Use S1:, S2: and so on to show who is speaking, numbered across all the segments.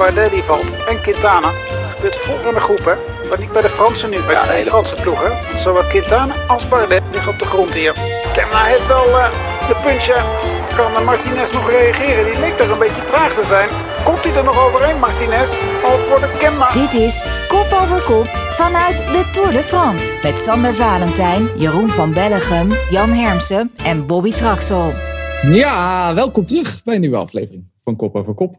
S1: Bardet die valt en Quintana. Dat gebeurt de groep, hè. Maar niet bij de Fransen nu, bij de twee Franse ploegen. Zowel Quintana als Bardet liggen op de grond hier. Kemna heeft wel uh, de puntje. Kan Martinez nog reageren? Die leek er een beetje traag te zijn. Komt hij er nog overheen, Martinez? Of wordt het Kemna?
S2: Dit is Kop over Kop vanuit de Tour de France. Met Sander Valentijn, Jeroen van Bellegem, Jan Hermsen en Bobby Traxel.
S3: Ja, welkom terug bij een nieuwe aflevering van Kop over Kop.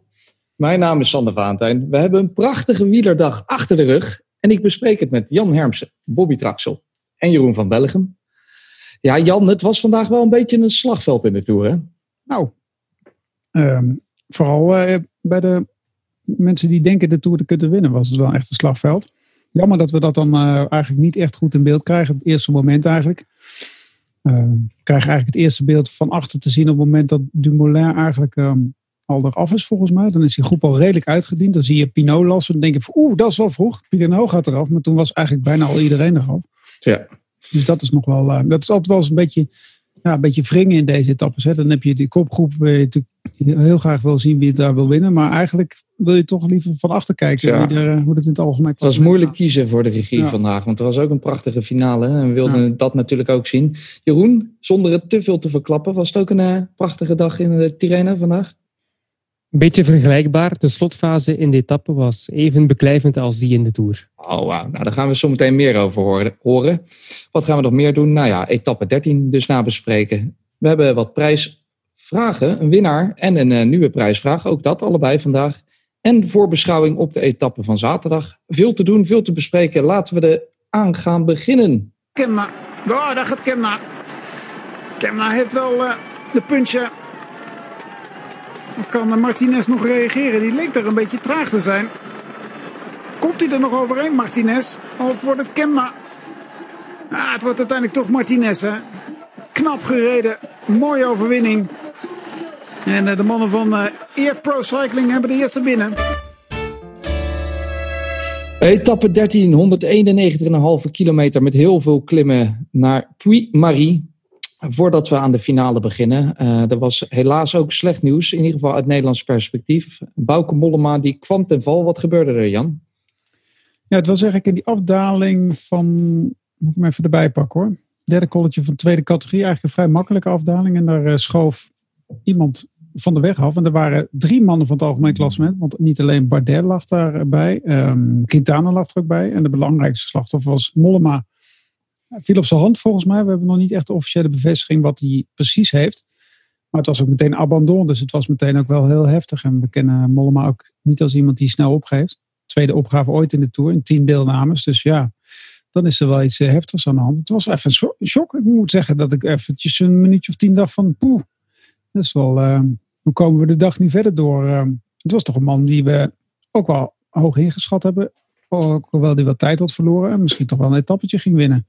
S3: Mijn naam is Sander Valentijn. We hebben een prachtige wielerdag achter de rug. En ik bespreek het met Jan Hermsen, Bobby Traxel en Jeroen van Bellegem. Ja, Jan, het was vandaag wel een beetje een slagveld in de Tour, hè?
S4: Nou, um, vooral uh, bij de mensen die denken de Tour te kunnen winnen, was het wel echt een slagveld. Jammer dat we dat dan uh, eigenlijk niet echt goed in beeld krijgen. Het eerste moment eigenlijk. Uh, krijgen eigenlijk het eerste beeld van achter te zien op het moment dat Dumoulin eigenlijk um, al eraf is volgens mij. Dan is die groep al redelijk uitgediend. Dan zie je Pinot lassen. Dan denk je oeh, dat is wel vroeg. Pinot gaat eraf. Maar toen was eigenlijk bijna al iedereen eraf.
S3: Ja.
S4: Dus dat is nog wel, uh, dat is altijd wel eens een beetje, ja, een beetje wringen in deze etappes. Hè. Dan heb je die kopgroep waar je natuurlijk heel graag wil zien wie het daar wil winnen. Maar eigenlijk wil je toch liever van achter kijken
S3: Ja.
S4: wie er, hoe dat in het algemeen
S3: Het was moeilijk kiezen voor de regie
S4: Ja.
S3: vandaag, want er was ook een prachtige finale. En we wilden
S4: Ja.
S3: dat natuurlijk ook zien. Jeroen, zonder het te veel te verklappen, was het ook een eh, prachtige dag in de Tirreno vandaag?
S5: Een beetje vergelijkbaar. De slotfase in de etappe was even beklijvend als die in de Tour.
S3: Oh, wauw. Nou, daar gaan we zo meteen meer over horen- horen. Wat gaan we nog meer doen? Nou ja, etappe 13 dus nabespreken. We hebben wat prijsvragen, een winnaar en een eh, nieuwe prijsvraag. Ook dat allebei vandaag. En voorbeschouwing op de etappe van zaterdag. Veel te doen, veel te bespreken. Laten we er aan gaan beginnen.
S1: Kemna. Oh, daar gaat Kemna. Kemna heeft wel uh, de puntje. Kan Martinez nog reageren? Die leek er een beetje traag te zijn. Komt hij er nog overheen, Martinez? Of wordt het Kemna? Ah, het wordt uiteindelijk toch Martinez, hè? Knap gereden. Mooie overwinning. En uh, de mannen van uh, Pro Cycling hebben de eerste binnen.
S3: Etappe 13, 191,5 kilometer met heel veel klimmen naar Puy-Marie. Voordat we aan de finale beginnen, uh, er was helaas ook slecht nieuws, in ieder geval uit Nederlands perspectief. Bouke Mollema die kwam ten val. Wat gebeurde er, Jan?
S4: Ja, het was eigenlijk in die afdaling van, moet ik hem even erbij pakken hoor. Derde colletje van tweede categorie, eigenlijk een vrij makkelijke afdaling. En daar uh, schoof iemand van de weg af. En er waren drie mannen van het algemeen klassement. Want niet alleen Bardet lag daarbij, um, Quintana lag er ook bij. En de belangrijkste slachtoffer was Mollema. Viel op zijn hand volgens mij. We hebben nog niet echt de officiële bevestiging wat hij precies heeft. Maar het was ook meteen abandon. Dus het was meteen ook wel heel heftig. En we kennen Mollema ook niet als iemand die snel opgeeft. Tweede opgave ooit in de Tour. In tien deelnames. Dus ja, dan is er wel iets heftigs aan de hand. Het was even een shock. Ik moet zeggen dat ik eventjes een minuutje of tien dacht van... Poeh, dat is wel... Uh, hoe komen we de dag nu verder door? Uh, het was toch een man die we ook wel hoog ingeschat hebben. Ook hoewel die wat tijd had verloren. En misschien toch wel een etappetje ging winnen.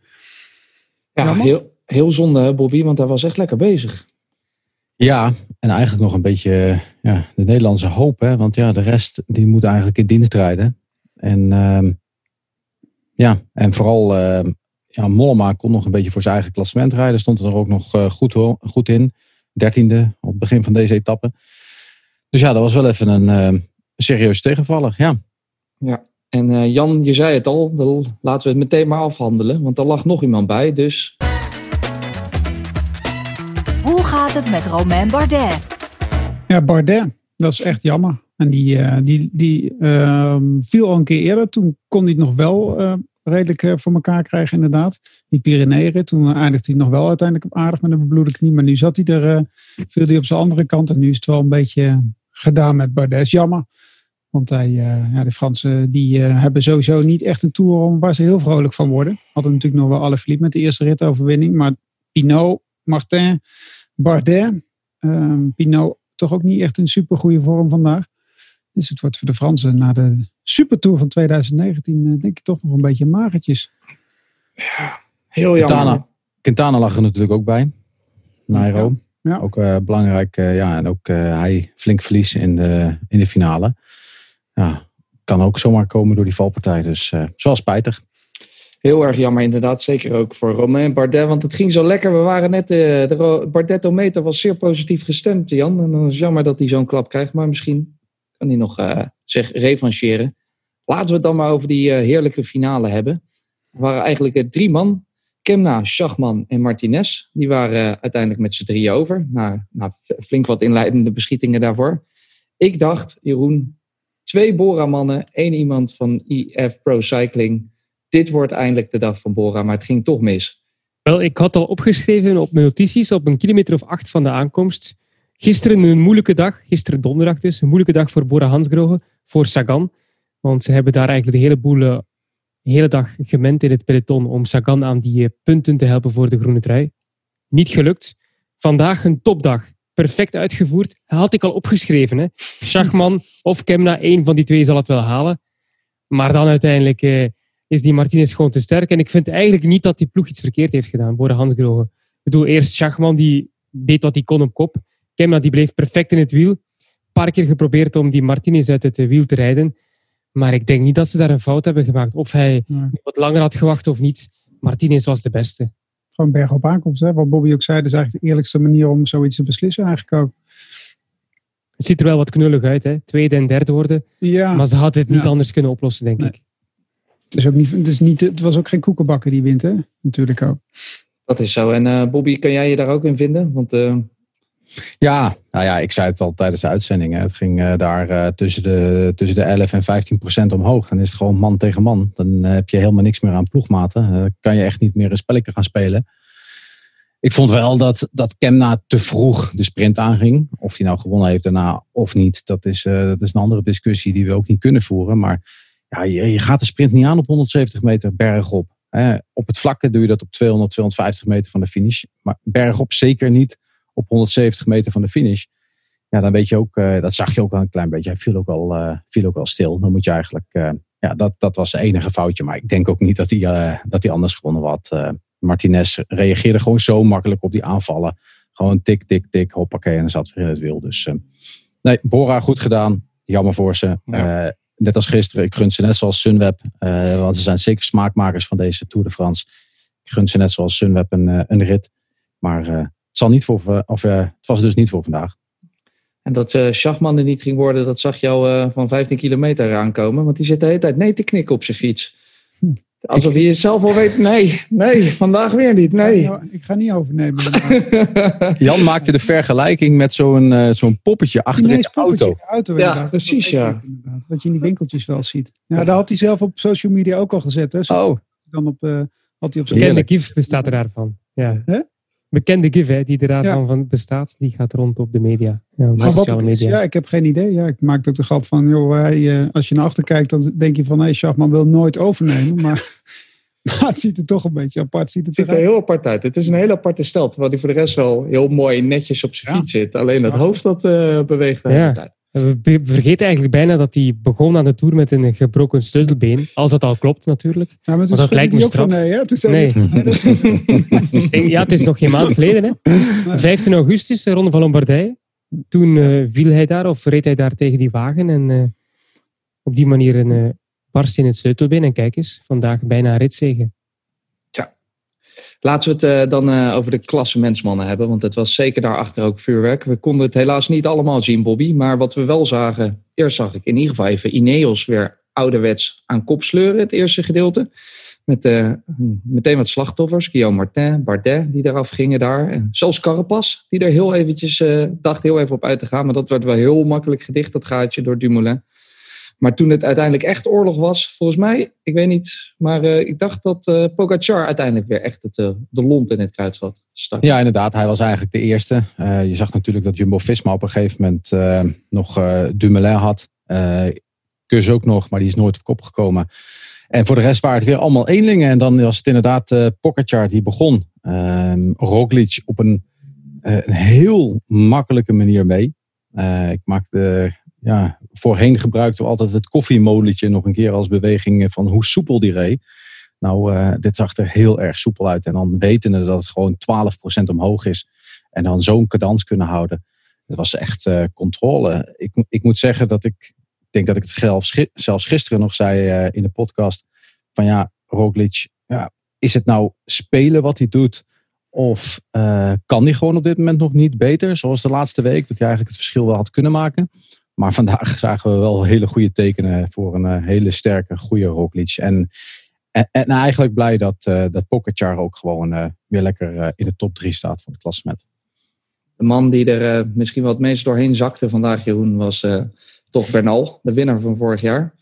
S3: Ja, heel, heel zonde, hè, Bobby, want hij was echt lekker bezig.
S6: Ja, en eigenlijk nog een beetje ja, de Nederlandse hoop. Hè? Want ja, de rest die moet eigenlijk in dienst rijden. En uh, ja, en vooral uh, ja, Mollema kon nog een beetje voor zijn eigen klassement rijden. Stond er ook nog uh, goed, goed in. Dertiende op het begin van deze etappe. Dus ja, dat was wel even een uh, serieus tegenvaller. Ja.
S3: ja. En uh, Jan, je zei het al, dan laten we het meteen maar afhandelen. Want er lag nog iemand bij, dus...
S2: Hoe gaat het met Romain Bardet?
S4: Ja, Bardet, dat is echt jammer. En die, uh, die, die uh, viel al een keer eerder. Toen kon hij het nog wel uh, redelijk uh, voor elkaar krijgen, inderdaad. Die Pyreneeën, toen eindigde hij nog wel uiteindelijk aardig met een bebloede knie. Maar nu zat hij er, uh, viel hij op zijn andere kant. En nu is het wel een beetje gedaan met Bardet. Is jammer. Want hij, uh, ja, de Fransen die, uh, hebben sowieso niet echt een tour waar ze heel vrolijk van worden. Hadden natuurlijk nog wel alle Philippe met de eerste ritoverwinning. Maar Pinot, Martin, Bardet. Uh, Pinot toch ook niet echt in super goede vorm vandaag. Dus het wordt voor de Fransen na de supertour van 2019 uh, denk ik toch nog een beetje magertjes.
S3: Ja, heel jammer.
S6: Quintana, Quintana lag er natuurlijk ook bij. Nairo. Ja. Ja. Ook uh, belangrijk. Uh, ja, en ook hij flink verlies in de, in de finale ja, kan ook zomaar komen door die valpartij. Dus uh, is wel spijtig.
S3: Heel erg jammer inderdaad. Zeker ook voor Romain Bardet. Want het ging zo lekker. We waren net... Uh, de was zeer positief gestemd, Jan. En dan is jammer dat hij zo'n klap krijgt. Maar misschien Kan hij nog uh, zich revancheren. Laten we het dan maar over die heerlijke finale hebben. Er waren eigenlijk drie man. Kemna, Schachman en Martinez. Die waren uiteindelijk met z'n drie over. Na, na flink wat inleidende beschietingen daarvoor. Ik dacht, Jeroen, twee Bora-mannen, één iemand van IF Pro Cycling. Dit wordt eindelijk de dag van Bora, maar het ging toch mis.
S5: Wel, ik had al opgeschreven op mijn notities op een kilometer of acht van de aankomst. Gisteren een moeilijke dag, gisteren donderdag dus, een moeilijke dag voor Bora Hansgrohe, voor Sagan. Want ze hebben daar eigenlijk de hele boel eh, hele dag gemend in het peloton om Sagan aan die eh, punten te helpen voor de groene trui. Niet gelukt. Vandaag een topdag. Perfect uitgevoerd. Had ik al opgeschreven. Hè. Schachman of Kemna, één van die twee zal het wel halen. Maar dan uiteindelijk eh, is die Martinez gewoon te sterk. En ik vind eigenlijk niet dat die ploeg iets verkeerd heeft gedaan, Bora Hansgrohe. Ik bedoel, eerst Schachman, die deed wat hij kon op kop. Kemna, die bleef perfect in het wiel. Een paar keer geprobeerd om die Martinez uit het wiel te rijden. Maar ik denk niet dat ze daar een fout hebben gemaakt. Of hij wat langer had gewacht of niet. Martinez was de beste.
S4: Gewoon berg op aankomst. Hè? Wat Bobby ook zei, dat is eigenlijk de eerlijkste manier om zoiets te beslissen eigenlijk ook.
S5: Het ziet er wel wat knullig uit, hè? tweede en derde worden. Ja. Maar ze hadden het niet anders kunnen oplossen, denk ik.
S4: Het, is ook niet, het, is niet, het was ook geen koekenbakker die wint, hè? natuurlijk ook.
S3: Dat is zo. En uh, Bobby, kan jij je daar ook in vinden? Want uh,
S6: ja, nou ja, ik zei het al tijdens de uitzending. Het ging uh, daar uh, tussen, de, tussen de 11 en 15 procent omhoog. Dan is het gewoon man tegen man. Dan uh, heb je helemaal niks meer aan ploegmaten. Dan kan je echt niet meer een spelletje gaan spelen. Ik vond wel dat, dat Kemna te vroeg de sprint aanging. Of hij nou gewonnen heeft daarna of niet. Dat is, dat is een andere discussie die we ook niet kunnen voeren. Maar ja, je, je gaat de sprint niet aan op 170 meter bergop. op het vlakke doe je dat op 200, 250 meter van de finish. Maar bergop zeker niet op 170 meter van de finish. Ja, dan weet je ook, uh, dat zag je ook wel een klein beetje. Hij viel ook al, uh, viel ook al stil. Dan moet je eigenlijk, uh, ja, dat, dat was het enige foutje. Maar ik denk ook niet dat hij, dat hij anders gewonnen had. Martinez reageerde gewoon zo makkelijk op die aanvallen. Gewoon tik, tik, tik, hoppakee. En dan zat weer in het wiel. Dus nee, Bora goed gedaan. Jammer voor ze. Ja. net als gisteren, ik gun ze net zoals Sunweb. want ze zijn zeker smaakmakers van deze Tour de France. Ik gun ze net zoals Sunweb een, een rit. Maar zal niet voor, of, uh, het was dus niet voor vandaag.
S3: En dat uh, Schachman er niet ging worden, dat zag je al uh, van 15 kilometer aankomen. Want die zit de hele tijd nee te knikken op zijn fiets. Hm. Alsof hij zelf al weet, nee, nee, vandaag weer niet, nee.
S4: Ik ga niet overnemen.
S6: Jan maakte de vergelijking met zo'n uh, zo'n poppetje achter in de auto.
S4: auto
S3: ja, precies, ja.
S4: Wat je in die winkeltjes wel ziet. Ja, daar had hij zelf op social media ook al gezet. Hè?
S6: Zo
S4: oh. Dan op, uh, had hij op zijn
S5: bestaat er daarvan. Ja. Huh? Bekende gif die er daarvan van bestaat, die gaat rond op de media. Ja,
S4: maar wat media. ja, ik heb geen idee. Ja, ik maak ook de grap van, joh, hij, uh, als je naar achter kijkt, dan denk je van, hé, hey, Schachman wil nooit overnemen. Maar, maar het ziet er toch een beetje apart ziet
S3: het, het ziet er heel apart uit. Het is een hele aparte stel, terwijl hij voor de rest wel heel mooi netjes op zijn fiets zit. Alleen het hoofd dat uh, beweegt de hele tijd.
S5: We vergeten eigenlijk bijna dat hij begon aan de tour met een gebroken sleutelbeen. Als dat al klopt natuurlijk.
S4: Ja, maar dat lijkt me straf. nee, hè?
S5: nee. ja, het is nog geen maand geleden. Hè? 15 augustus, Ronde van Lombardije. Toen uh, viel hij daar of reed hij daar tegen die wagen. En uh, op die manier een uh, barst in het sleutelbeen. En kijk eens, vandaag bijna een ritzegen.
S3: Laten we het uh, dan uh, over de klassementsmannen hebben. Want het was zeker daarachter ook vuurwerk. We konden het helaas niet allemaal zien, Bobby. Maar wat we wel zagen. Eerst zag ik in ieder geval even Ineos weer ouderwets aan kop sleuren. Het eerste gedeelte. Met uh, meteen wat slachtoffers. Guillaume Martin, Bardet die eraf gingen daar. En zelfs Carapaz die er heel eventjes dacht heel even op uit te gaan. Maar dat werd wel heel makkelijk gedicht, dat gaatje door Dumoulin. Maar toen het uiteindelijk echt oorlog was, volgens mij, ik weet niet, maar uh, ik dacht dat uh, uiteindelijk weer echt het, uh, de lont in het kruidvat stak.
S6: Ja, inderdaad. Hij was eigenlijk de eerste. je zag natuurlijk dat Jumbo-Visma op een gegeven moment nog Dumoulin had. Kus ook nog, maar die is nooit op kop gekomen. En voor de rest waren het weer allemaal eenlingen. En dan was het inderdaad uh, die begon. Ehm, Roglic op een, een heel makkelijke manier mee. ik maakte ja, voorheen gebruikten we altijd het koffiemolentje nog een keer als beweging van hoe soepel die reed. Nou, uh, dit zag er heel erg soepel uit. En dan wetende dat het gewoon 12% omhoog is. En dan zo'n cadans kunnen houden. Het was echt uh, controle. Ik, ik moet zeggen dat ik, ik denk dat ik het zelfs, gisteren nog zei in de podcast. Van ja, Roglic, ja, is het nou spelen wat hij doet? Of kan hij gewoon op dit moment nog niet beter? Zoals de laatste week, dat hij eigenlijk het verschil wel had kunnen maken. Maar vandaag zagen we wel hele goede tekenen voor een eh, hele sterke, goede Roglic. En, en, en eigenlijk blij dat, uh, dat Pogacar ook gewoon uh, weer lekker in de top 3 staat van het klassement.
S3: De man die er misschien wat meest doorheen zakte vandaag, Jeroen, was toch Bernal, de winnaar van vorig jaar.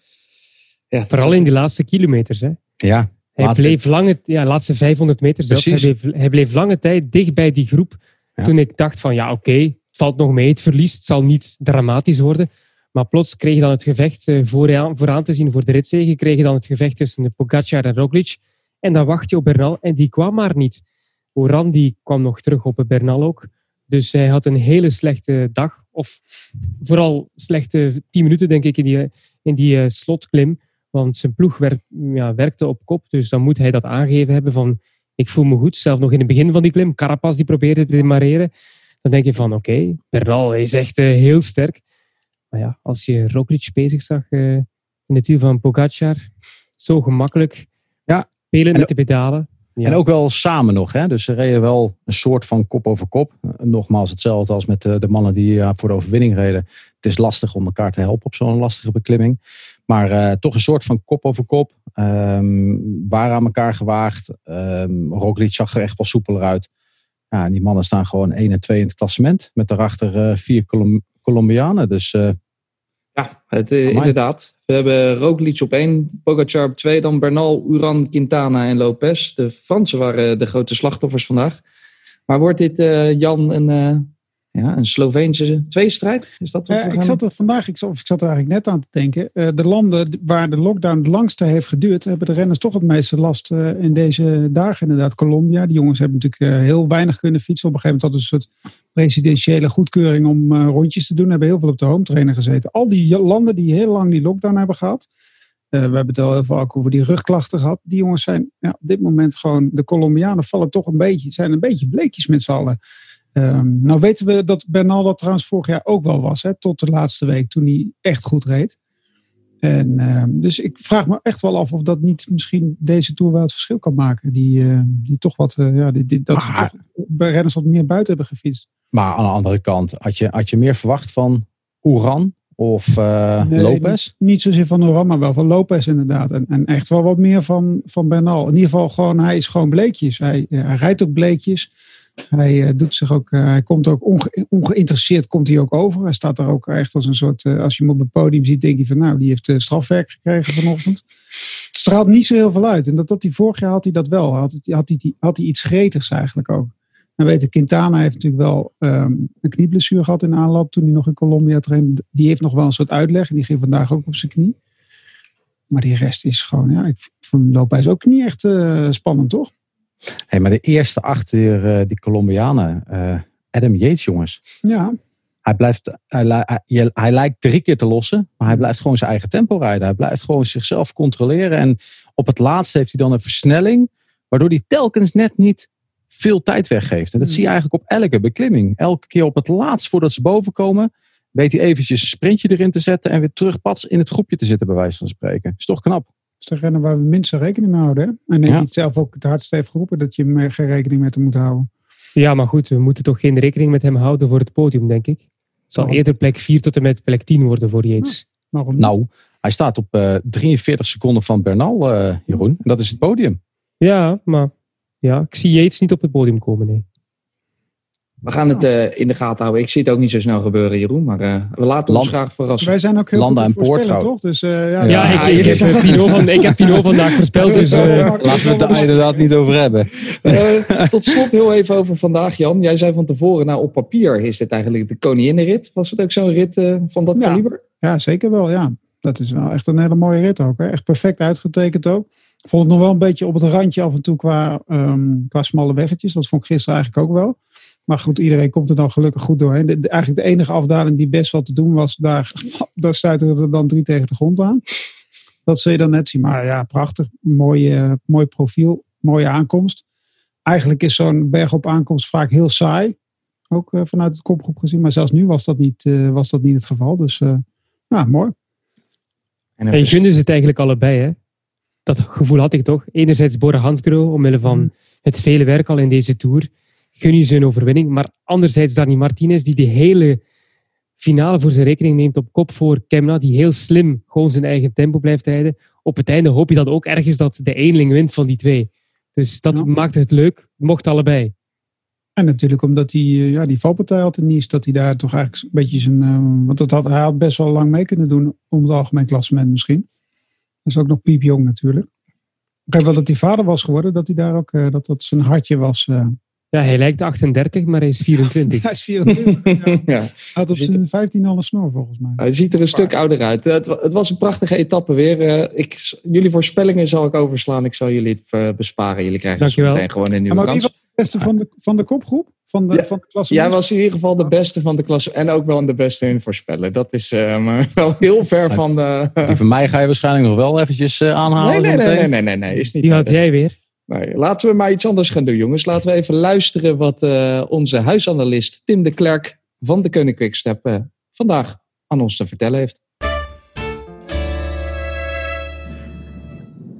S5: Ja, Vooral in die laatste kilometers. Hè?
S6: Ja,
S5: hij laatste... bleef lange, ja, laatste 500 meter zelfs. Hij bleef, hij bleef lange tijd dicht bij die groep. Ja. Toen ik dacht van ja, oké, okay, valt nog mee, het verliest, het zal niet dramatisch worden. Maar plots kreeg je dan het gevecht, uh, vooraan, vooraan te zien voor de ritzege, kreeg je dan het gevecht tussen Pogacar en Roglic. En dan wacht je op Bernal en die kwam maar niet. Oran die kwam nog terug op Bernal ook. Dus hij had een hele slechte dag. Of vooral slechte tien minuten, denk ik, in die, in die uh, slotklim. Want zijn ploeg werk, ja, werkte op kop. Dus dan moet hij dat aangegeven hebben van... Ik voel me goed. Zelf nog in het begin van die klim. Carapaz die probeerde te demareren. Dan denk je van, oké, okay, Bernal is echt uh, heel sterk. Maar ja, als je Roglic bezig zag uh, in het wiel van Pogacar. Zo gemakkelijk.
S6: Ja.
S5: Spelen met de pedalen.
S6: Ja. En ook wel samen nog. Hè? Dus ze reden wel een soort van kop over kop. Nogmaals hetzelfde als met de mannen die voor de overwinning reden. Het is lastig om elkaar te helpen op zo'n lastige beklimming. Maar uh, toch een soort van kop over kop. Um, waren aan elkaar gewaagd. Um, Roglic zag er echt wel soepeler uit. Ja, die mannen staan gewoon 1 en 2 in het klassement. Met daarachter uh, vier Colom Colombianen. Dus uh,
S3: ja, het, inderdaad. We hebben Roglic op één, Pogacar op twee, dan Bernal, Uran, Quintana en Lopez. De Fransen waren de grote slachtoffers vandaag. Maar wordt dit, Jan, een, ja, een Sloveense tweestrijd? Is dat wat
S4: uh, ik zat er vandaag, ik zat, ik zat er eigenlijk net aan te denken. de landen waar de lockdown het langste heeft geduurd, hebben de renners toch het meeste last in deze dagen. Inderdaad, Colombia. Die jongens hebben natuurlijk heel weinig kunnen fietsen. Op een gegeven moment hadden ze een soort presidentiële goedkeuring om rondjes te doen. Hebben heel veel op de home trainer gezeten. Al die landen die heel lang die lockdown hebben gehad. We hebben het al heel vaak over die rugklachten gehad. Die jongens zijn ja, op dit moment gewoon, de Colombianen vallen toch een beetje, zijn een beetje bleekjes met z'n allen. Um, nou weten we dat Bernal dat trouwens vorig jaar ook wel was, hè, tot de laatste week toen hij echt goed reed. En, uh, dus ik vraag me echt wel af of dat niet misschien deze Tour wel het verschil kan maken. Die, uh, die toch wat, ja, die, die, dat maar, toch bij renners wat meer buiten hebben gefietst.
S6: Maar aan de andere kant, had je, had je meer verwacht van Oeran of uh, nee, Lopez?
S4: Niet, niet zozeer van Oran, maar wel van Lopez inderdaad. En, en echt wel wat meer van, van Bernal. In ieder geval gewoon, hij is gewoon bleekjes. Hij, hij rijdt ook bleekjes. Hij uh, doet zich ook, uh, hij komt ook onge, ongeïnteresseerd komt hij ook over. Hij staat er ook echt als een soort, als je hem op het podium ziet, denk je van nou, die heeft strafwerk gekregen vanochtend. Het straalt niet zo heel veel uit. En dat, dat hij vorig jaar had hij dat wel. Had, had, hij, had hij iets gretigs eigenlijk ook. We weten, Quintana heeft natuurlijk wel um, een knieblessure gehad in aanloop toen hij nog in Colombia trainde. Die heeft nog wel een soort uitleg en die ging vandaag ook op zijn knie. Maar die rest is gewoon, ja, ik vond Lopez ook niet echt spannend, toch?
S6: Hey, maar de eerste achter uh, die Colombianen, uh, Adam Yates, jongens.
S4: Ja.
S6: Hij, blijft, hij, hij, hij, lijkt drie keer te lossen, maar hij blijft gewoon zijn eigen tempo rijden. Hij blijft gewoon zichzelf controleren. En op het laatste heeft hij dan een versnelling, waardoor hij telkens net niet veel tijd weggeeft. En dat zie je eigenlijk op elke beklimming. Elke keer op het laatst voordat ze boven komen, weet hij eventjes een sprintje erin te zetten en weer terug pats in het groepje te zitten, bij wijze van spreken. Is toch knap?
S4: Is de rennen waar we minste rekening mee houden. Hè? En ik ja. zelf ook het hardst heeft geroepen dat je geen rekening met hem moet houden.
S5: Ja, maar goed, we moeten toch geen rekening met hem houden voor het podium, denk ik. Het zal eerder plek 4 tot en met plek 10 worden voor Yates.
S6: Ja, nou, hij staat op uh, 43 seconden van Bernal, uh, Jeroen. En dat is het podium.
S5: Ja, maar ja, ik zie Yates niet op het podium komen, nee.
S3: We gaan het uh, in de gaten houden. Ik zie het ook niet zo snel gebeuren, Jeroen. Maar uh, we laten ons graag verrassen.
S4: Wij zijn ook heel
S6: Landen
S4: goed
S6: en voorspellen,
S4: toch? Dus, uh, ja,
S5: ja, ja, ik, ik, heb Pino van, ik heb Pino vandaag voorspeld. Dus,
S6: Laten we het daar inderdaad niet over hebben.
S3: tot slot heel even over vandaag, Jan. Jij zei van tevoren, nou op papier is dit eigenlijk de koninginnenrit. Was het ook zo'n rit van dat kaliber?
S4: Ja, zeker wel. Ja. Dat is wel echt een hele mooie rit ook. Hè. Echt perfect uitgetekend ook. Ik vond het nog wel een beetje op het randje af en toe qua, um, qua smalle weggetjes. Dat vond ik gisteren eigenlijk ook wel. Maar goed, iedereen komt er dan gelukkig goed doorheen. De, de, eigenlijk de enige afdaling die best wel te doen was, daar, daar stuiten er dan drie tegen de grond aan. Dat zul je dan net zien. Maar ja, prachtig. Mooi, uh, mooi profiel, mooie aankomst. Eigenlijk is zo'n berg op aankomst vaak heel saai. Ook uh, vanuit het kopgroep gezien. Maar zelfs nu was dat niet, uh, was dat niet het geval. Dus ja, mooi.
S5: En, en je het eigenlijk allebei, hè? Dat gevoel had ik toch. Enerzijds Bora Hansgrohe, omwille van mm. het vele werk al in deze Tour gun je ze een overwinning. Maar anderzijds Dani Martinez, die de hele finale voor zijn rekening neemt op kop voor Kemna, die heel slim gewoon zijn eigen tempo blijft rijden. Op het einde hoop je dan ook ergens dat de eenling wint van die twee. Dus dat
S4: Ja.
S5: maakt het leuk. Mocht allebei.
S4: En natuurlijk omdat hij, eh, ja, die valpartij had in Nice, dat hij daar toch eigenlijk een beetje zijn... eh, want dat had, hij had best wel lang mee kunnen doen om het algemeen klassement misschien. Dat is ook nog piepjong natuurlijk. Ik heb wel dat hij vader was geworden, dat hij daar ook, eh, dat dat zijn hartje was.
S5: Ja, hij lijkt 38, maar hij is 24.
S4: Hij is 24. ja. Had op zijn 15 al een snor volgens mij.
S3: Hij ziet er een stuk ouder uit. Het, het was een prachtige etappe weer. Eh, ik, jullie voorspellingen zal ik overslaan. Ik zal jullie het eh, besparen. Jullie krijgen zo
S5: Dankjewel.
S3: meteen gewoon een
S4: Ja,
S3: nieuwe
S4: maar wie
S3: kans.
S4: was de beste van de, van de kopgroep? Van de,
S3: Ja,
S4: van de klasse
S3: Jij was in ieder geval de beste van de klas. En ook wel de beste in voorspellen. Dat is eh, maar wel heel ver van de...
S6: Die van mij ga je waarschijnlijk nog wel eventjes eh, aanhalen.
S3: Nee, nee, nee, nee, nee, nee, nee, is niet
S5: Die had jij weer.
S3: Laten we maar iets anders gaan doen, jongens. Laten we even luisteren wat eh, onze huisanalist Tim de Klerk van de Quickstep eh, vandaag aan ons te vertellen heeft.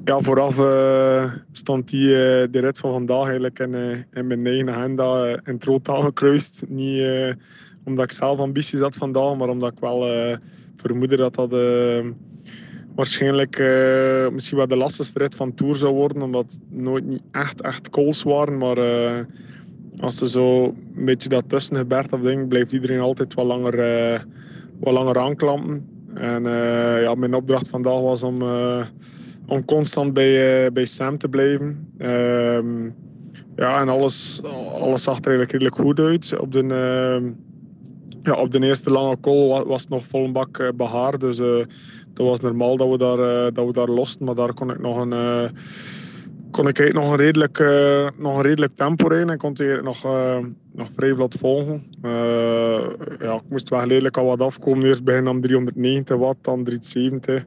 S7: Ja, vooraf eh, stond die, de rit van vandaag eigenlijk in, in mijn eigen agenda eh, in aangekruist. Niet omdat ik zelf ambities had vandaag, maar omdat ik wel vermoedde dat dat waarschijnlijk eh, misschien wel de lastigste rit van Tour zou worden. Omdat nooit niet echt, echt calls waren. Maar eh, als er zo een beetje dat tussengebergte of ding, blijft iedereen altijd wat langer, eh, wat langer aanklampen. En ja, mijn opdracht vandaag was om... om constant bij, bij Sam te blijven. Ehm, ja, en alles, alles zag er eigenlijk redelijk goed uit. Op de, ja, op de eerste lange call wa- was het nog vol bak eh, behaar. Dus eh, dat was normaal dat we daar, eh, dat we daar losten. Maar daar kon ik nog een, kon ik nog een redelijk, nog een redelijk tempo rijden. En kon ik nog, nog vrij vlot volgen. Ja, ik moest wel redelijk al wat afkomen. Eerst begin aan 390 watt, dan 370.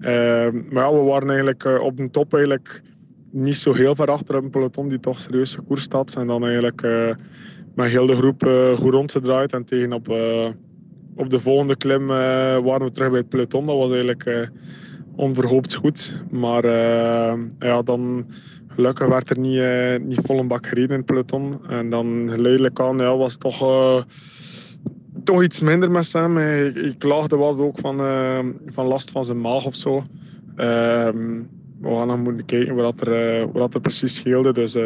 S7: Ehm, maar ja, we waren eigenlijk op de top eigenlijk niet zo heel ver achter een peloton die toch serieus gekoerst had. En dan eigenlijk met heel de groep eh, goed rondgedraaid. En tegen op, eh, op de volgende klim eh, waren we terug bij het peloton. Dat was eigenlijk onverhoopt goed. Maar ja, dan gelukkig werd er niet, niet vol een bak gereden in het peloton. En dan geleidelijk aan ja, was het toch... toch iets minder met Sam. Hij klaagde wat ook van, van last van zijn maag of zo. Ehm, we gaan nog moeten kijken wat er, wat er precies scheelde. Dus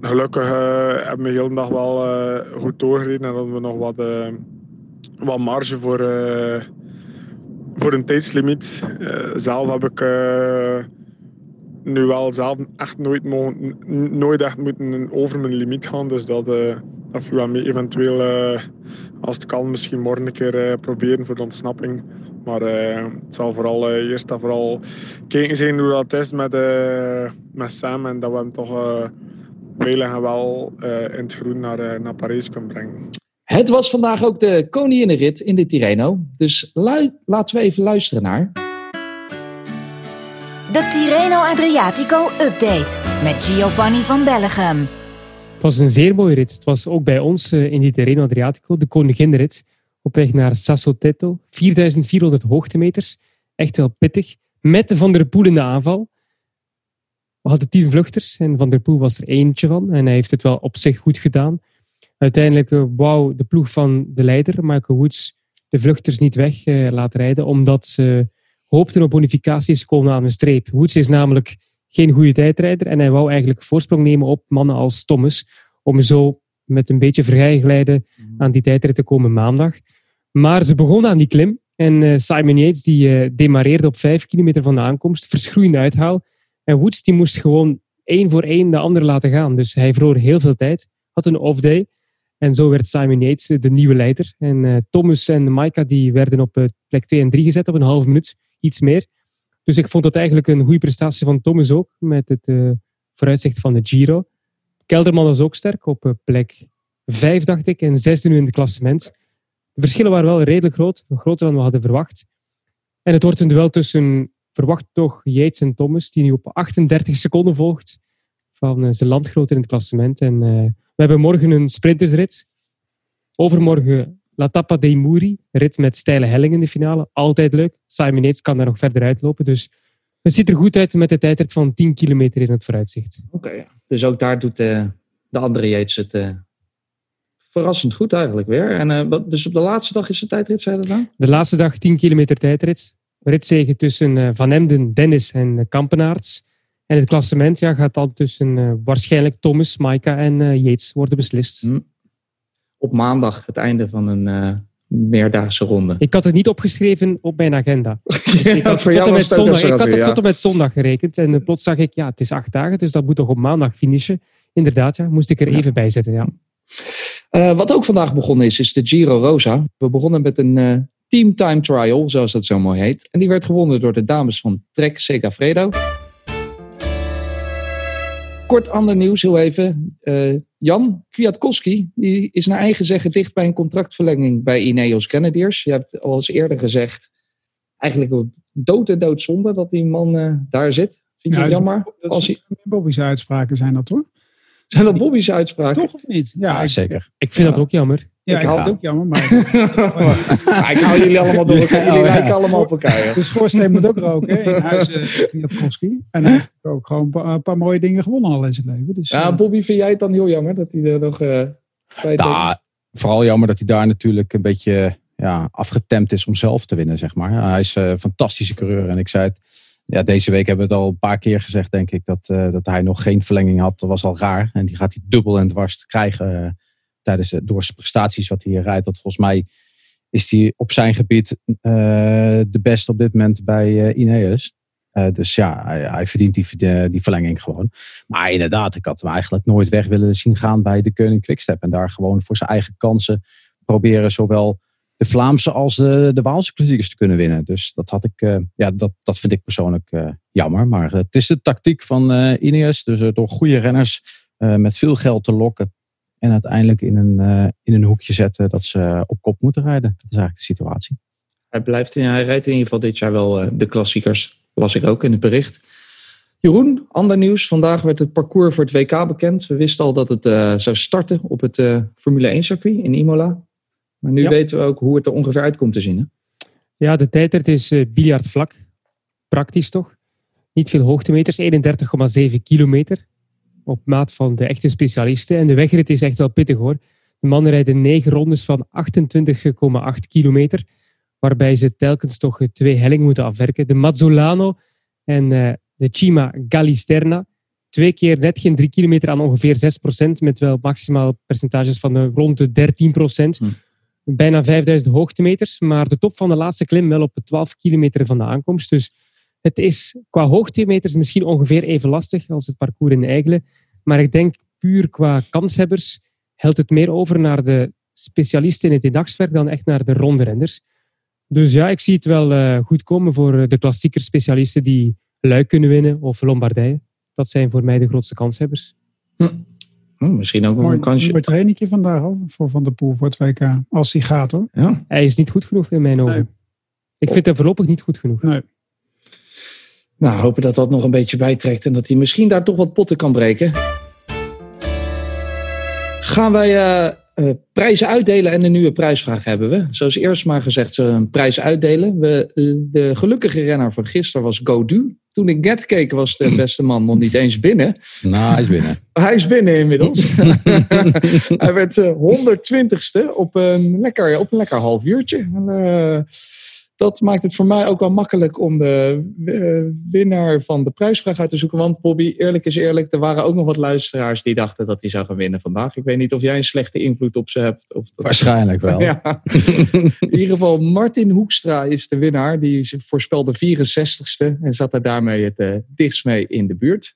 S7: gelukkig eh, hebben we de hele dag wel eh, goed doorgereden en hadden we nog wat, eh, wat marge voor, voor een tijdslimiet. Zelf heb ik nu wel zelf echt nooit, nooit echt moeten over mijn limiet gaan. Dus dat, eh dat mee. Eventueel, als het kan, misschien morgen een keer proberen voor de ontsnapping. Maar het zal vooral eerst en vooral kijken zijn hoe dat is met, met Sam. En dat we hem toch uh, veilig en wel eh, in het groen naar, eh, naar Parijs kunnen brengen.
S3: Het was vandaag ook de koninginnenrit in de Tirreno. Dus laten we even luisteren naar...
S2: De Tirreno Adriatico Update met Giovanni van Bellegem.
S5: Het was een zeer mooie rit. Het was ook bij ons eh, in die Terreno Adriatico, de koninginrit, op weg naar Sassotetto. 4400 hoogtemeters. Echt wel pittig. Met de Van der Poel in de aanval. We hadden tien vluchters en Van der Poel was er eentje van. En hij heeft het wel op zich goed gedaan. Uiteindelijk eh, wou de ploeg van de leider, Michael Woods, de vluchters niet weg eh, laten rijden, omdat ze hoopten op bonificaties te komen aan de streep. Woods is namelijk geen goede tijdrijder en hij wou eigenlijk voorsprong nemen op mannen als Thomas, om zo met een beetje vergelijden aan die tijdrit te komen maandag. Maar ze begonnen aan die klim en eh, Simon Yates die demareerde op vijf kilometer van de aankomst, verschroeiende uithaal. En Woods die moest gewoon één voor één de ander laten gaan. Dus hij verloor heel veel tijd, had een off-day. En zo werd Simon Yates de nieuwe leider. En eh, Thomas en Maika die werden op eh, plek 2 en 3 gezet op een half minuut, iets meer. Dus ik vond dat eigenlijk een goede prestatie van Thomas ook, met het eh, vooruitzicht van de Giro. Kelderman was ook sterk op eh, plek 5, dacht ik, en zesde nu in het klassement. De verschillen waren wel redelijk groot, groter dan we hadden verwacht. En het wordt een duel tussen, verwacht toch, Yates en Thomas, die nu op 38 seconden volgt van eh, zijn landgenoot in het klassement. En eh, we hebben morgen een sprintersrit. Overmorgen La Tappa dei Muri, rit met steile hellingen in de finale. Altijd leuk. Simon Yates kan daar nog verder uitlopen. Dus het ziet er goed uit met de tijdrit van 10 kilometer in het vooruitzicht.
S3: Oké, ja. Dus ook daar doet eh, de andere Yates het verrassend goed eigenlijk weer. En, dus op de laatste dag is de tijdrit, zei je dat nou?
S5: De laatste dag 10 kilometer tijdrit. Ritzegen tussen eh, Van Emden, Dennis en uh, Kampenaerts. En het klassement ja, gaat dan tussen uh, waarschijnlijk Thomas, Maika en Yates worden beslist.
S3: Hm. Op maandag het einde van een meerdaagse ronde.
S5: Ik had het niet opgeschreven op mijn agenda. Dus ik had, tot, en met zondag, ik had het
S3: ja.
S5: tot en met zondag gerekend. En uh, plots zag ik, ja, het is acht dagen, dus dat moet toch op maandag finishen. Inderdaad, ja, moest ik er
S3: Ja.
S5: even bij zetten. Ja.
S3: Eh, wat ook vandaag begonnen is, is de Giro Rosa. We begonnen met een eh, team time trial, zoals dat zo mooi heet. En die werd gewonnen door de dames van Trek Segafredo. Kort ander nieuws, heel even. Eh, Jan Kwiatkowski die is naar eigen zeggen dicht bij een contractverlenging bij Ineos Grenadiers. Je hebt al eens eerder gezegd, eigenlijk dood en doodzonde dat die man eh, daar zit. Vind je
S4: Ja,
S3: het jammer?
S4: Dat
S3: Als hij,
S4: Bobby's uitspraken zijn dat hoor.
S3: Zijn dat Bobby's uitspraken?
S4: Toch of niet? Ja,
S6: Ja,
S4: ik,
S6: zeker.
S5: Ik vind
S3: Ja.
S5: dat ook jammer.
S4: Ja,
S3: Ik
S4: ik,
S3: hou-
S4: vind het ook jammer. Maar
S3: ik hou jullie allemaal door elkaar. Jullie
S6: Oh, ja.
S3: lijken allemaal op elkaar. joh.
S4: de schoorsteen moet ook roken hè, in huizen Kwiatkowski. En hij heeft ook gewoon een paar, mooie dingen gewonnen al in zijn leven. Dus,
S3: Ja,
S4: eh,
S3: Bobby, vind jij het dan heel jammer dat hij er nog eh bij
S6: Nou, vooral jammer dat hij daar natuurlijk een beetje ja, afgetemd is om zelf te winnen, zeg maar. Hij is een fantastische coureur. En ik zei het, ja, deze week hebben we het al een paar keer gezegd, denk ik, dat, eh, dat hij nog geen verlenging had. Dat was al raar. En die gaat hij dubbel en dwars krijgen eh, tijdens de, door zijn prestaties wat hij hier rijdt. Dat volgens mij is hij op zijn gebied eh, de beste op dit moment bij eh. Eh, dus ja, hij, verdient die, die, die verlenging gewoon. Maar inderdaad, ik had hem eigenlijk nooit weg willen zien gaan bij de Koning Quickstep. En daar gewoon voor zijn eigen kansen proberen zowel de Vlaamse als de, de Waalse klassiekers te kunnen winnen. Dus dat had ik, eh, ja, dat, dat vind ik persoonlijk eh, jammer. Maar het is de tactiek van eh Ineos. Dus door goede renners met veel geld te lokken. En uiteindelijk in een, in een hoekje zetten dat ze op kop moeten rijden. Dat is eigenlijk de situatie.
S3: Hij, blijft, in- hij rijdt in ieder geval dit jaar wel de klassiekers. Las ik ook in het bericht. Jeroen, ander nieuws. Vandaag werd het parcours voor het WK bekend. We wisten al dat het zou starten op het Formule 1 circuit in Imola. Maar nu
S5: Ja.
S3: weten we ook hoe het er ongeveer uit komt te zien. Hè?
S5: Ja, de tijdrit is eh biljartvlak. Praktisch toch? Niet veel hoogtemeters, 31,7 kilometer. Op maat van de echte specialisten. En de wegrit is echt wel pittig hoor. De mannen rijden negen rondes van 28,8 kilometer. Waarbij ze telkens toch eh, twee hellingen moeten afwerken. De Mazzolano en eh, de Cima Gallisterna. Twee keer net geen drie kilometer aan ongeveer 6%. Met wel maximaal percentages van rond de 13%
S3: Hm.
S5: Bijna 5000 hoogtemeters, maar de top van de laatste klim wel op 12 kilometer van de aankomst. Dus het is qua hoogtemeters misschien ongeveer even lastig als het parcours in Eigelen. Maar ik denk puur qua kanshebbers helpt het meer over naar de specialisten in het eendagswerk dan echt naar de ronde renners. Dus ja, ik zie het wel eh, goed komen voor de klassieker specialisten die Luik kunnen winnen of Lombardije. Dat zijn voor mij de grootste kanshebbers.
S3: Hm, misschien ook
S4: mooi,
S3: een kansje.
S4: mooi trainingje vandaag hoor, voor Van der Poel voor het WK. Als die gaat hoor.
S3: Ja.
S5: Hij is niet goed genoeg in mijn ogen.
S4: Nee.
S5: Ik vind hem voorlopig niet goed genoeg.
S4: Nee.
S3: Nou, hopen dat dat nog een beetje bijtrekt en dat hij misschien daar toch wat potten kan breken. Gaan wij eh, eh, prijzen uitdelen en een nieuwe prijsvraag hebben we. Zoals eerst maar gezegd, ze een prijs uitdelen. We, de gelukkige renner van gisteren was Godu. Toen ik net keek was de beste man nog niet eens binnen.
S6: Nou, hij is binnen.
S3: Hij is binnen inmiddels. hij werd eh, 120ste op een lekker, op een lekker half uurtje. En, eh, dat maakt het voor mij ook wel makkelijk om de eh, winnaar van de prijsvraag uit te zoeken. Want Bobby, eerlijk is eerlijk, er waren ook nog wat luisteraars die dachten dat hij zou gaan winnen vandaag. Ik weet niet of jij een slechte invloed op ze hebt. Of dat-
S6: Waarschijnlijk wel.
S3: ja. In ieder geval, Martin Hoekstra is de winnaar. Die voorspelde 64ste en zat er daarmee het eh, dichtst mee in de buurt.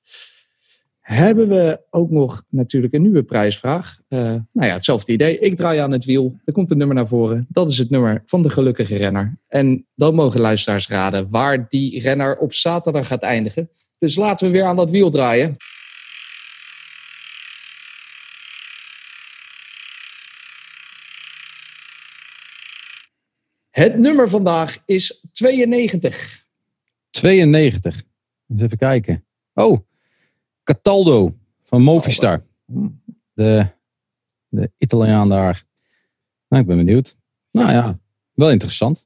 S3: Hebben we ook nog natuurlijk een nieuwe prijsvraag. Eh, nou ja, hetzelfde idee. Ik draai aan het wiel. Er komt een nummer naar voren. Dat is het nummer van de gelukkige renner. En dan mogen luisteraars raden waar die renner op zaterdag gaat eindigen. Dus laten we weer aan dat wiel draaien. Het nummer vandaag is 92.
S6: 92. Eens even kijken. Oh, Cataldo van Movistar. De, de Italiaan daar. Nou, ik ben benieuwd. Nou ja, wel interessant.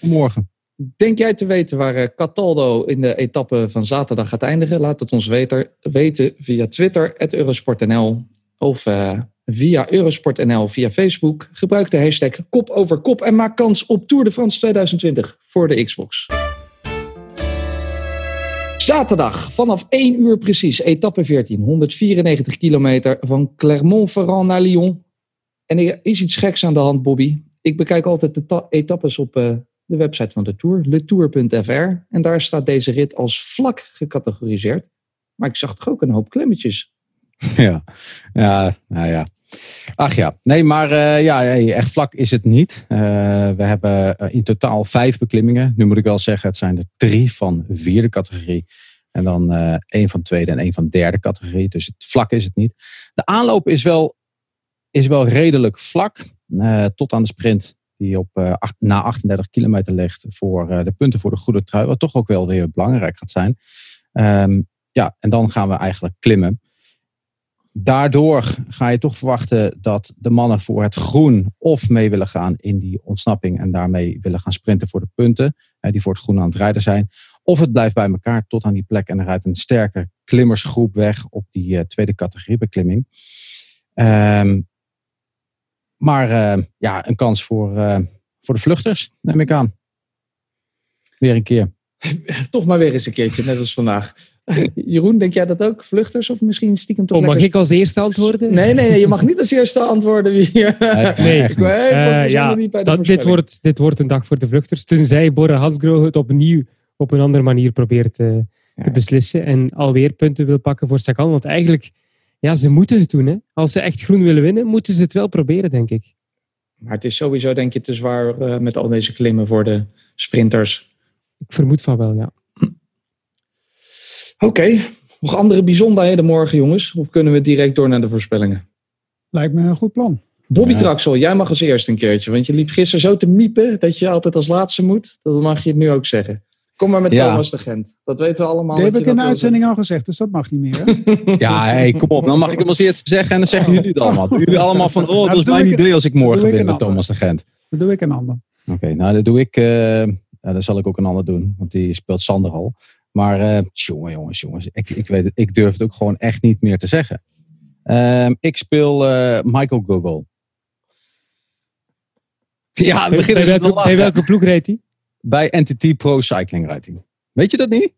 S6: Morgen.
S3: Denk jij te weten waar eh, Cataldo in de etappe van zaterdag gaat eindigen? Laat het ons weten, weten via Twitter, @eurosportnl of eh, via Eurosport.nl, via Facebook. Gebruik de hashtag kop over kop en maak kans op Tour de France 2020 voor de Xbox. Zaterdag vanaf 1 uur precies, etappe 14, 194 kilometer van Clermont-Ferrand naar Lyon. En er is iets geks aan de hand, Bobby. Ik bekijk altijd de ta- etappes op eh, de website van de Tour, letour.fr. En daar staat deze rit als vlak gecategoriseerd. Maar ik zag toch ook een hoop klemmetjes.
S6: Ja, ja, nou ja. Ach ja, nee, maar eh, ja, echt vlak is het niet. Eh, we hebben eh, in totaal vijf beklimmingen. Nu moet ik wel zeggen, het zijn er drie van vierde categorie. En dan eh één van tweede en één van derde categorie. Dus het vlak is het niet. De aanloop is wel, is wel redelijk vlak. tot aan de sprint die op na 38 kilometer ligt voor de punten voor de goede trui. Wat toch ook wel weer belangrijk gaat zijn. Ehm, ja, en dan gaan we eigenlijk klimmen. Daardoor ga je toch verwachten dat de mannen voor het groen of mee willen gaan in die ontsnapping en daarmee willen gaan sprinten voor de punten, die voor het groen aan het rijden zijn. Of het blijft bij elkaar tot aan die plek en er rijdt een sterke klimmersgroep weg op die eh, tweede categorie beklimming. Ehm, maar eh, ja, een kans voor, eh, voor de vluchters, neem ik aan. Weer een keer.
S3: Toch maar weer eens een keertje, net als vandaag. Jeroen, denk jij dat ook? Vluchters of misschien stiekem toch
S5: Oh, mag
S3: lekker-
S5: ik als eerste antwoorden?
S3: Nee, nee, nee, je mag niet als eerste antwoorden hier.
S5: Nee.
S3: Ik ben even
S5: Eh, ja,
S3: nog niet bij de
S5: dat, dit, wordt, dit wordt een dag voor de vluchters. Tenzij Borre Hasgrove het opnieuw op een andere manier probeert eh,
S3: Ja.
S5: te beslissen. En alweer punten wil pakken voor Sagan. Want eigenlijk, ja, ze moeten het doen. Hè. Als ze echt groen willen winnen, moeten ze het wel proberen, denk ik.
S3: Maar het is sowieso, denk je, te zwaar eh, met al deze klimmen voor de sprinters.
S5: Ik vermoed van wel, ja.
S3: Oké, nog andere bijzonderheden morgen, jongens? Of kunnen we direct door naar de voorspellingen?
S4: Lijkt me een goed plan.
S3: Bobby
S6: Ja.
S3: Traxel, jij mag als eerste een keertje. Want je liep gisteren zo te miepen dat je altijd als laatste moet. Dat mag je het nu ook zeggen. Kom maar met
S6: Ja.
S3: Thomas de Gent. Dat weten we allemaal.
S4: Dat heb
S3: dat
S4: ik in de
S3: dat
S4: uitzending al gezegd, dus dat mag niet meer. Hè?
S6: Ja, hey, kom op. Dan mag ik hem als eerste zeggen en dan zeggen jullie het allemaal. Jullie allemaal van, oh,
S4: Nou,
S6: het was
S4: doe
S6: mijn idee als ik morgen
S4: een
S6: met. Thomas de Gent.
S4: Dat doe ik een ander.
S6: Oké, nou dat doe ik. eh ja, dat zal ik ook een ander doen, want die speelt Sander al. Maar eh jongen, jongens, jongens, ik, ik, weet het, ik durf het ook gewoon echt niet meer te zeggen. Ehm, ik speel eh, Michael Google. Ja, het
S5: Bij, welke, bij welke ploeg rijdt hij?
S6: Bij NTT Pro Cycling rijdt hij. Weet je dat niet?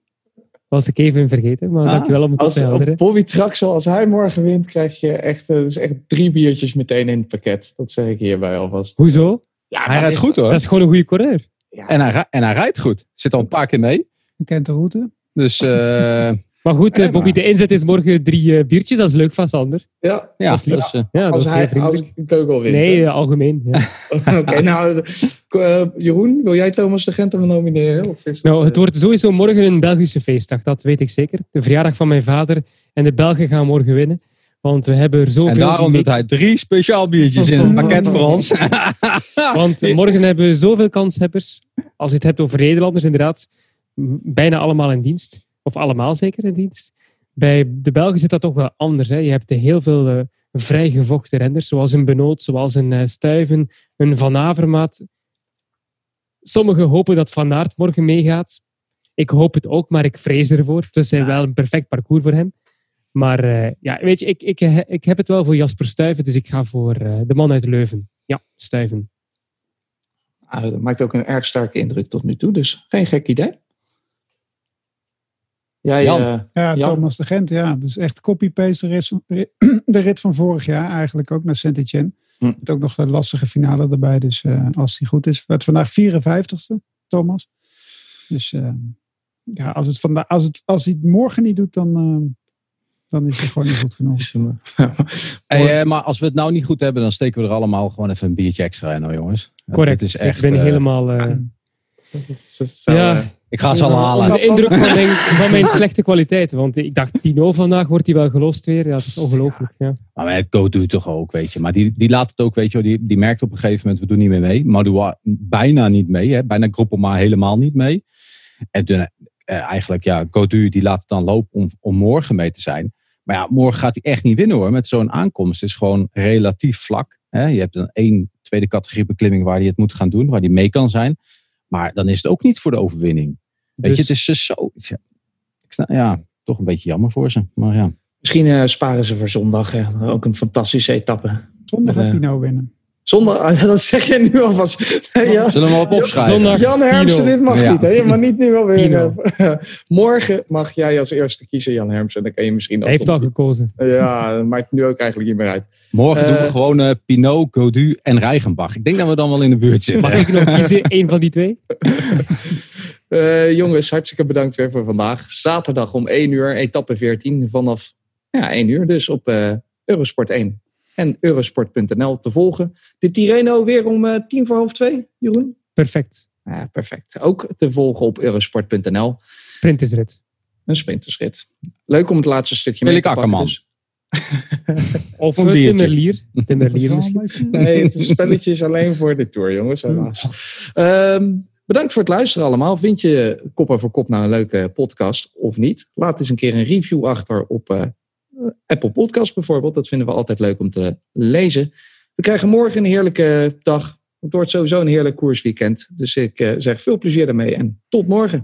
S5: Was ik even vergeten, maar
S6: Ah,
S5: dankjewel om het
S3: Als,
S5: te helderen.
S3: Bobby Traxel, als hij morgen wint, krijg je echt, eh, dus echt drie biertjes meteen in het pakket. Dat zeg ik hierbij alvast.
S5: Hoezo?
S3: Ja,
S6: Hij rijdt
S3: is
S6: goed hoor.
S5: Dat is gewoon een goede coureur.
S6: En hij, en hij rijdt goed. Zit al een paar keer mee.
S4: Je kent de route.
S6: Dus eh,
S5: Maar goed, eh, Bobby, de inzet is morgen drie eh, biertjes. Dat is leuk van Sander.
S3: Ja,
S6: ja,
S5: Dat is lief.
S6: dus,
S5: dat
S3: als
S5: heel
S3: hij als
S5: vriendelijk.
S3: Keugel wint.
S5: Nee, algemeen. Ja.
S3: Oké, nou, eh, Jeroen, wil jij Thomas de Gent hem nomineren? Of is
S5: Nou, het wordt sowieso morgen een Belgische feestdag, dat weet ik zeker. De verjaardag van mijn vader en de Belgen gaan morgen winnen. Want we hebben er zoveel...
S6: en daarom doet hij drie speciaal biertjes in het pakket voor ons.
S5: Want morgen hebben we zoveel kanshebbers. Als je het hebt over Nederlanders, inderdaad. Bijna allemaal in dienst. Of allemaal zeker in dienst. Bij de Belgen zit dat toch wel anders. Hè? Je hebt heel veel eh, vrijgevochten renners. Zoals een Benoot, zoals een eh, Stuyven, een Van Avermaat. Sommigen hopen dat Van Aert morgen meegaat. Ik hoop het ook, maar ik vrees ervoor. Het is eh, wel een perfect parcours voor hem. Maar ja, weet je, ik, ik, ik heb het wel voor Jasper Stuyven, dus ik ga voor de man uit Leuven. Ja, Stuyven.
S3: ah, dat maakt ook een erg sterke indruk tot nu toe, dus geen gek idee. Jij,
S6: Jan.
S4: Ja,
S3: Jan?
S4: Thomas de Gent, ja. Dus echt copy-paste de, rit van- de rit van vorig jaar eigenlijk ook naar Saint-Etienne.
S3: Hm.
S4: Met ook nog een lastige finale erbij. Dus eh, als die goed is. Werd vandaag 54ste, Thomas. Dus eh, ja, als, het vanda- als, het, als hij het morgen niet doet, dan, eh, dan is het gewoon niet goed genoeg.
S6: Hey, eh, maar als we het nou niet goed hebben, dan steken we er allemaal gewoon even een biertje extra in, hoor, jongens.
S5: Correct.
S6: Het is echt,
S5: ik ben helemaal... eh, ja,
S6: ik ga ze al halen.
S5: de indruk van mijn, van mijn slechte kwaliteiten. Want ik dacht, Pino vandaag wordt hij wel gelost weer. Ja, dat is ongelooflijk. Ja.
S6: Maar met Go doet toch ook, weet je. Maar die, die laat het ook, weet je. Die, die merkt op een gegeven moment, we doen niet meer mee. Madouas bijna niet mee. Hè. Bijna Groepelma helemaal niet mee. En toen, eh, eigenlijk, ja, Godu die laat het dan lopen om, om morgen mee te zijn. Maar ja, morgen gaat hij echt niet winnen hoor. Met zo'n aankomst. Het is gewoon relatief vlak. Hè. Je hebt een één tweede categorie beklimming waar hij het moet gaan doen. Waar hij mee kan zijn. Maar dan is het ook niet voor de overwinning. Weet
S5: Dus-
S6: je, het is eh, zo... Ja, ik snap, ja, toch een beetje jammer voor ze. Maar ja.
S3: Misschien eh, sparen ze voor zondag. hè. Ook een fantastische etappe.
S4: Zondag gaat Pino winnen.
S3: Zondag, dat zeg je nu alvast. ja.
S6: Zullen we hem op opschrijven?
S5: Zondag.
S3: Jan Hermsen,
S5: Pino.
S3: dit mag
S6: Ja.
S3: niet. Hè? Mag niet nu alweer. Eh, morgen mag jij als eerste kiezen, Jan Hermsen. Dan kan je misschien
S5: Hij heeft al gekozen.
S3: Ja, dat maakt nu ook eigenlijk niet meer uit.
S6: Morgen doen we
S3: Eh,
S6: gewoon eh, Pinot, Godu en Rijgenbach. Ik denk dat we dan wel in de buurt zitten.
S5: Mag ik nog kiezen? Eén van die twee?
S3: Eh, jongens, hartstikke bedankt weer voor vandaag. Zaterdag om 1 uur, etappe 14. Vanaf ja, 1 uur dus op eh, Eurosport 1 en eurosport.nl te volgen. De Tirreno weer om eh, tien voor half twee, Jeroen?
S5: Perfect.
S3: Ja, perfect. Ook te volgen op eurosport.nl.
S5: Sprintersrit.
S3: Een sprintersrit. Leuk om het laatste stukje
S6: Wil
S3: mee
S6: ik
S3: te pakken.
S6: Akkerman.
S3: Dus.
S5: Of
S6: Een biertje.
S5: Timmerlier. Timmerlier misschien.
S3: Nee, het spelletje is alleen voor de Tour, jongens. Helaas. Ehm, bedankt voor het luisteren allemaal. Vind je Kop over Kop nou een leuke podcast of niet? Laat eens een keer een review achter op eh, Apple Podcast bijvoorbeeld. Dat vinden we altijd leuk om te lezen. We krijgen morgen een heerlijke dag. Het wordt sowieso een heerlijk koersweekend. Dus ik eh, zeg veel plezier daarmee en tot morgen.